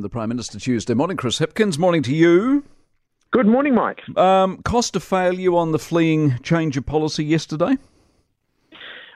The Prime Minister Tuesday morning. Chris Hipkins, morning to you. Good morning, Mike. Um, cost of failure on the fleeing change of policy yesterday?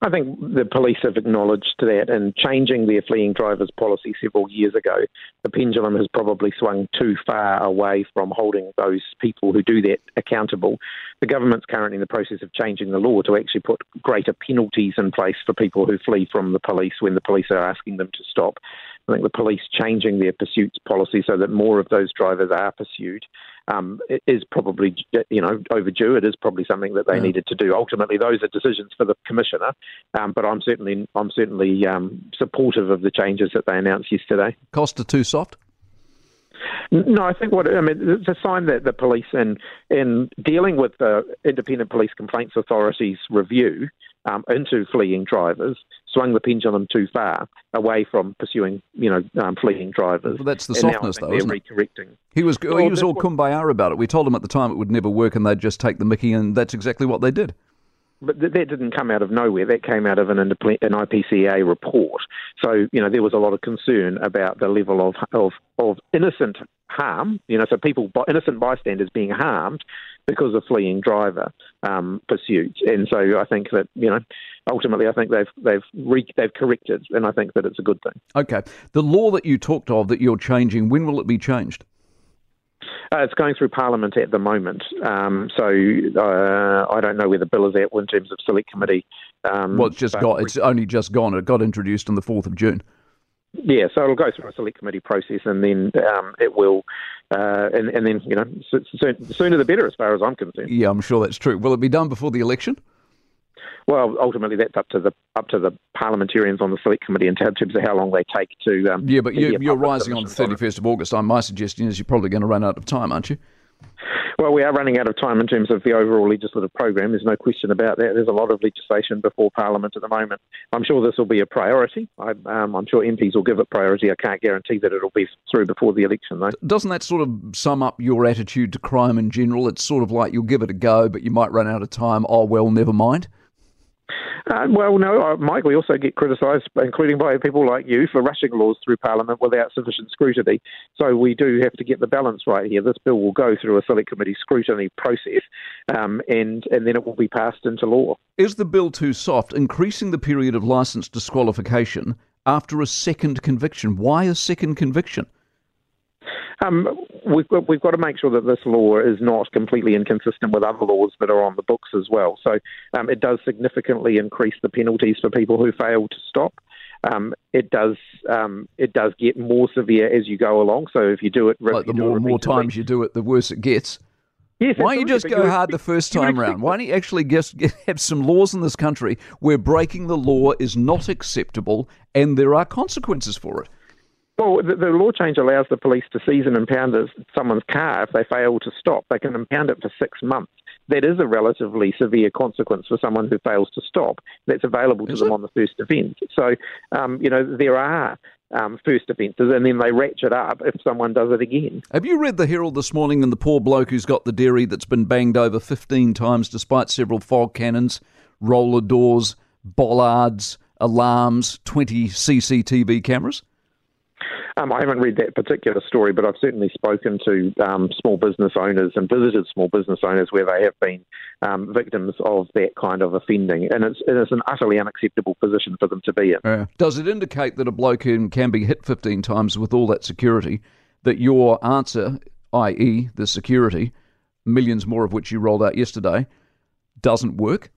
I think the police have acknowledged that in changing their fleeing drivers policy several years ago, the pendulum has probably swung too far away from holding those people who do that accountable. The government's currently in the process of changing the law to actually put greater penalties in place for people who flee from the police when the police are asking them to stop. I think the police changing their pursuits policy so that more of those drivers are pursued um, is probably you know overdue. It is probably something that they yeah. needed to do. Ultimately, those are decisions for the commissioner, um, but I'm certainly I'm certainly um, supportive of the changes that they announced yesterday. Coster too soft. No, I think what I mean it's a sign that the police in in dealing with the Independent Police Complaints Authority's review um, into fleeing drivers swung the pendulum too far away from pursuing, you know, um, fleeing drivers. Well, that's the softness, though, isn't it? Correcting. He was well, he was all kumbaya about it. We told him at the time it would never work, and they'd just take the Mickey, and that's exactly what they did. But that didn't come out of nowhere. That came out of an, an IPCA report. So you know there was a lot of concern about the level of of, of innocent harm. You know, so people innocent bystanders being harmed because of fleeing driver um, pursuits. And so I think that you know ultimately I think they've they've re- they've corrected, and I think that it's a good thing. Okay, the law that you talked of that you're changing, when will it be changed? Uh, it's going through Parliament at the moment, um, so uh, I don't know where the bill is at in terms of select committee. Um, well, it's just got. It's only just gone. It got introduced on the fourth of June. Yeah, so it'll go through a select committee process, and then um, it will, uh, and, and then you know, sooner the better, as far as I'm concerned. Yeah, I'm sure that's true. Will it be done before the election? Well, ultimately, that's up to the up to the parliamentarians on the select committee in terms of how long they take to. Um, yeah, but you, are rising on the 31st of August. My suggestion is you're probably going to run out of time, aren't you? Well, we are running out of time in terms of the overall legislative program. There's no question about that. There's a lot of legislation before Parliament at the moment. I'm sure this will be a priority. I, am um, sure MPs will give it priority. I can't guarantee that it'll be through before the election, though. Doesn't that sort of sum up your attitude to crime in general? It's sort of like you'll give it a go, but you might run out of time. Oh, well, never mind. Uh, well, no, uh, Mike, we also get criticised, including by people like you, for rushing laws through Parliament without sufficient scrutiny. So we do have to get the balance right here. This bill will go through a select committee scrutiny process, um, and and then it will be passed into law. Is the bill too soft, increasing the period of licence disqualification after a second conviction? Why a second conviction? Um, we've got we've got to make sure that this law is not completely inconsistent with other laws that are on the books as well. So um, it does significantly increase the penalties for people who fail to stop. Um, it does um, it does get more severe as you go along. So if you do it, like the more more times you do it, the worse it gets. Yes, Why don't you just go hard the first time round? Why don't you actually just have some laws in this country where breaking the law is not acceptable and there are consequences for it? Well, the, the, law change allows the police to seize and impound someone's car if they fail to stop. They can impound it for six months. That is a relatively severe consequence for someone who fails to stop. That's available to is them it? on the first offence. So, um, you know, there are um, first offences, and then they ratchet up if someone does it again. Have you read the Herald this morning and the poor bloke who's got the dairy that's been banged over 15 times despite several fog cannons, roller doors, bollards, alarms, 20 CCTV cameras? Um, I haven't read that particular story, but I've certainly spoken to um, small business owners and visited small business owners where they have been um, victims of that kind of offending, and it's, it's an utterly unacceptable position for them to be in. Does it indicate that a bloke who can be hit 15 times with all that security, that your answer, i.e., the security, millions more of which you rolled out yesterday, doesn't work?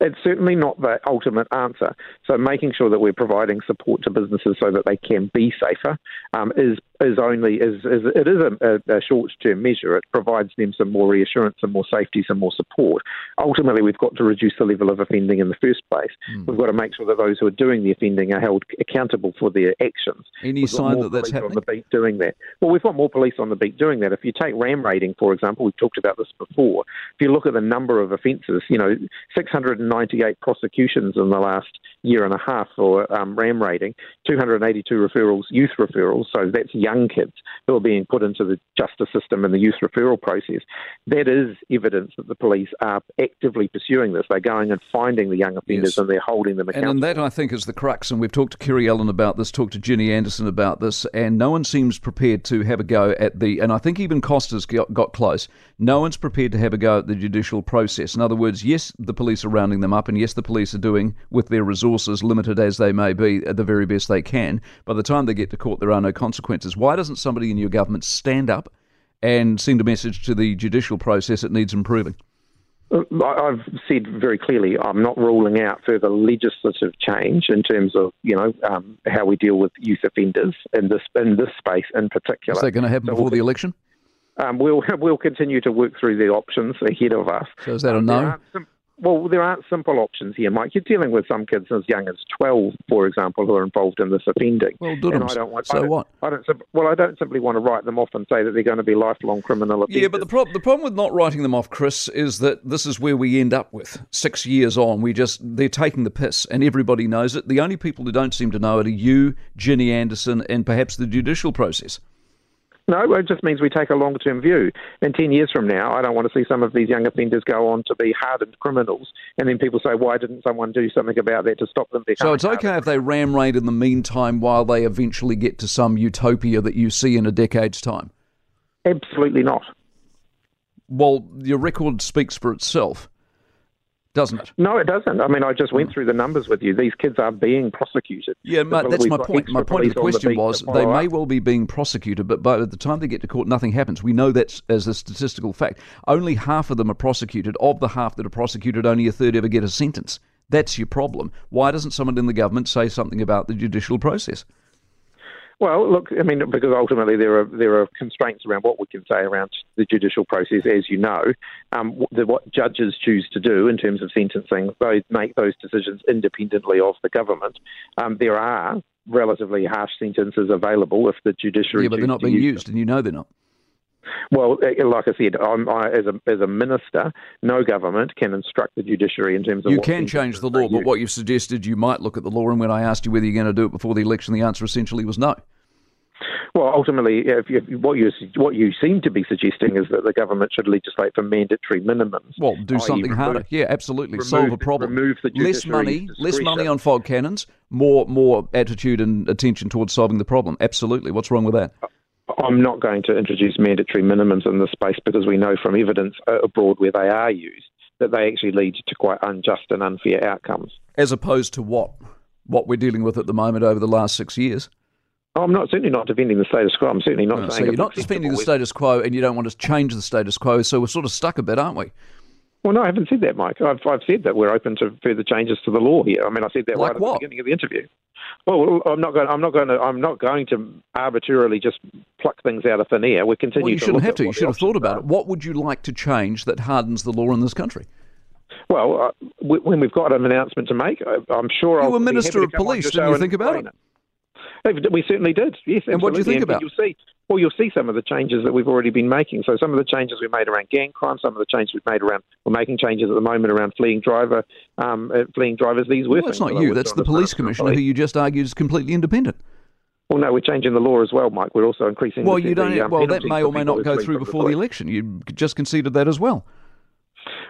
It's certainly not the ultimate answer. So making sure that we're providing support to businesses so that they can be safer um, is is only is, is it is a, a, short term measure. It provides them some more reassurance, some more safety, some more support. Ultimately, we've got to reduce the level of offending in the first place. Mm. We've got to make sure that those who are doing the offending are held accountable for their actions. Any we've sign that that's happening? On the beat doing that. Well, we've got more police on the beat doing that. If you take ram raiding, for example, we've talked about this before. If you look at the number of offences, you know, 698 prosecutions in the last year and a half for um, ram raiding, 282 referrals, youth referrals, so that's young kids who are being put into the justice system and the youth referral process. That is evidence that the police are actively pursuing this. They're going and finding the young offenders yes. and they're holding them accountable. And that, I think, is the crux. And we've talked to Kiri Allan about this, talked to Ginny Andersen about this, and no one seems prepared to have a go at the, and I think even Coster's got, got close, no one's prepared to have a go at the judicial process. In other words, yes, the police are rounding them up, and yes, the police are doing, with their resources limited as they may be, the very best they can. By the time they get to court, there are no consequences. Why doesn't somebody in your government stand up and send a message to the judicial process it needs improving? I've said very clearly I'm not ruling out further legislative change in terms of you know um, how we deal with youth offenders in this in this space in particular. Is that going to happen so before we'll, the election? Um, we'll we'll continue to work through the options ahead of us. So is that a um, no? Well, there aren't simple options here, Mike. You're dealing with some kids as young as 12, for example, who are involved in this offending. Well, and I don't want, so I don't, what? I don't, well, I don't simply want to write them off and say that they're going to be lifelong criminal offenders. Yeah, but the, pro- the problem with not writing them off, Chris, is that this is where we end up with. Six years on, we just, they're taking the piss, and everybody knows it. The only people who don't seem to know it are you, Ginny Andersen, and perhaps the judicial process. No, it just means we take a longer term view. And 10 years from now, I don't want to see some of these young offenders go on to be hardened criminals. And then people say, why didn't someone do something about that to stop them So it's okay hardened? if they ram raid in the meantime while they eventually get to some utopia that you see in a decade's time? Absolutely not. Well, your record speaks for itself doesn't it? No, it doesn't. I mean, I just went hmm. through the numbers with you. These kids are being prosecuted. Yeah, mate, that's my point. My point of the question the was they may well be being prosecuted, but by the time they get to court, nothing happens. We know that as a statistical fact. Only half of them are prosecuted. Of the half that are prosecuted, only a third ever get a sentence. That's your problem. Why doesn't someone in the government say something about the judicial process? Well, look, I mean, because ultimately there are there are constraints around what we can say around the judicial process, as you know. Um, the, what judges choose to do in terms of sentencing, they make those decisions independently of the government. Um, there are relatively harsh sentences available if the judiciary. Yeah, but they're not being used, them. and you know they're not. Well, eh, like I said, I, as a as a minister, no government can instruct the judiciary in terms of. You can change the law, but what you've suggested, you might look at the law. And when I asked you whether you're going to do it before the election, the answer essentially was no. Well, ultimately, if, if, what you what you seem to be suggesting is that the government should legislate for mandatory minimums. Well, do something remove, harder. Yeah, absolutely. Remove, Solve a problem. Remove the less money, less money on fog cannons, more more attitude and attention towards solving the problem. Absolutely. What's wrong with that? I'm not going to introduce mandatory minimums in this space because we know from evidence abroad where they are used that they actually lead to quite unjust and unfair outcomes. As opposed to what? What we're dealing with at the moment over the last six years? I'm not certainly not defending the status quo. I'm certainly not no, saying so you're not defending the status quo, and you don't want to change the status quo. So we're sort of stuck a bit, aren't we? Well, no, I haven't said that, Mike. I've, I've said that we're open to further changes to the law here. I mean, I said that like right what? at the beginning of the interview. Well, I'm not going. I'm not going to. I'm not going to arbitrarily just pluck things out of thin air. We continue. Well, you shouldn't have to. You should have thought about are. it. What would you like to change that hardens the law in this country? Well, uh, when we've got an announcement to make, I'm sure you I'll were Minister of Police. Didn't you think about it? it? We certainly did. Yes, and what do you think and about? You'll see. Well, you'll see some of the changes that we've already been making. So some of the changes we made around gang crime, some of the changes we've made around we're making changes at the moment around fleeing driver, um, uh, fleeing drivers. These were. Well, that's not you. That's the police commissioner who you just argued is completely independent. Well, no, we're changing the law as well, Mike. We're also increasing. Well, the, you don't. The, um, well, that may or may not go through before the, the election. You just conceded that as well.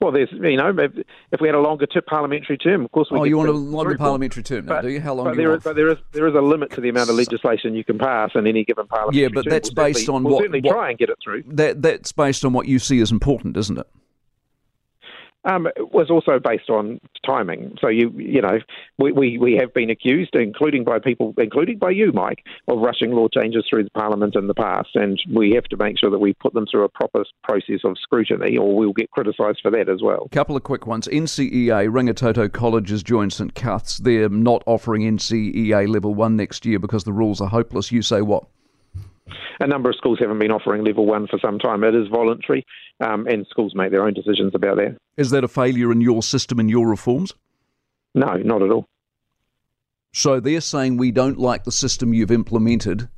Well, there's you know if, if we had a longer t- parliamentary term, of course we. Oh, you want a longer parliamentary term now, but, do you? How long? But there is, but there is there is a limit to the amount of legislation you can pass in any given parliament. Yeah, but that's we'll based on we'll what. Certainly what, try and get it through. That that's based on what you see as important, isn't it? Um, was also based on timing. So you you know we, we, we have been accused, including by people, including by you, Mike, of rushing law changes through the Parliament in the past, and we have to make sure that we put them through a proper process of scrutiny, or we'll get criticised for that as well. Couple of quick ones. NCEA Rangitoto College has joined St Cuth's. They're not offering NCEA level one next year because the rules are hopeless. You say what? A number of schools haven't been offering level one for some time. It is voluntary, um, and schools make their own decisions about that. Is that a failure in your system and your reforms? No, not at all. So they're saying we don't like the system you've implemented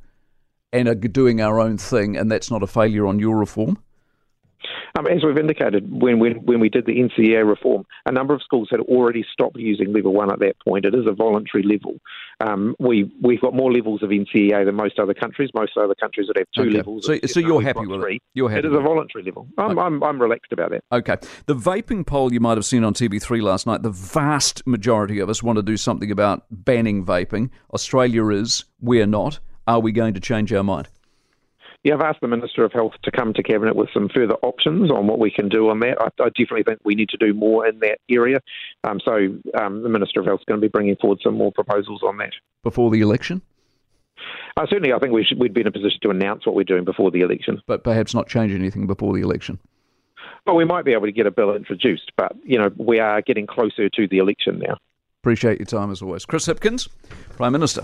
and are doing our own thing, and that's not a failure on your reform? Um, as we've indicated, when, when, when we did the NCEA reform, a number of schools had already stopped using level one at that point. It is a voluntary level. Um, we, we've got more levels of NCEA than most other countries. Most other countries would have two Okay. levels. So, so you're happy with three. it? You're happy It is a voluntary level. I'm, I'm, I'm relaxed about that. Okay. The vaping poll you might have seen on TV3 last night, the vast majority of us want to do something about banning vaping. Australia is, we're not. Are we going to change our mind? Yeah, I've asked the Minister of Health to come to Cabinet with some further options on what we can do on that. I, I definitely think we need to do more in that area. Um, so um, the Minister of Health is going to be bringing forward some more proposals on that. Before the election? Uh, certainly, I think we should, we'd be in a position to announce what we're doing before the election. But perhaps not change anything before the election. Well, we might be able to get a bill introduced, but you know we are getting closer to the election now. Appreciate your time as always. Chris Hipkins, Prime Minister.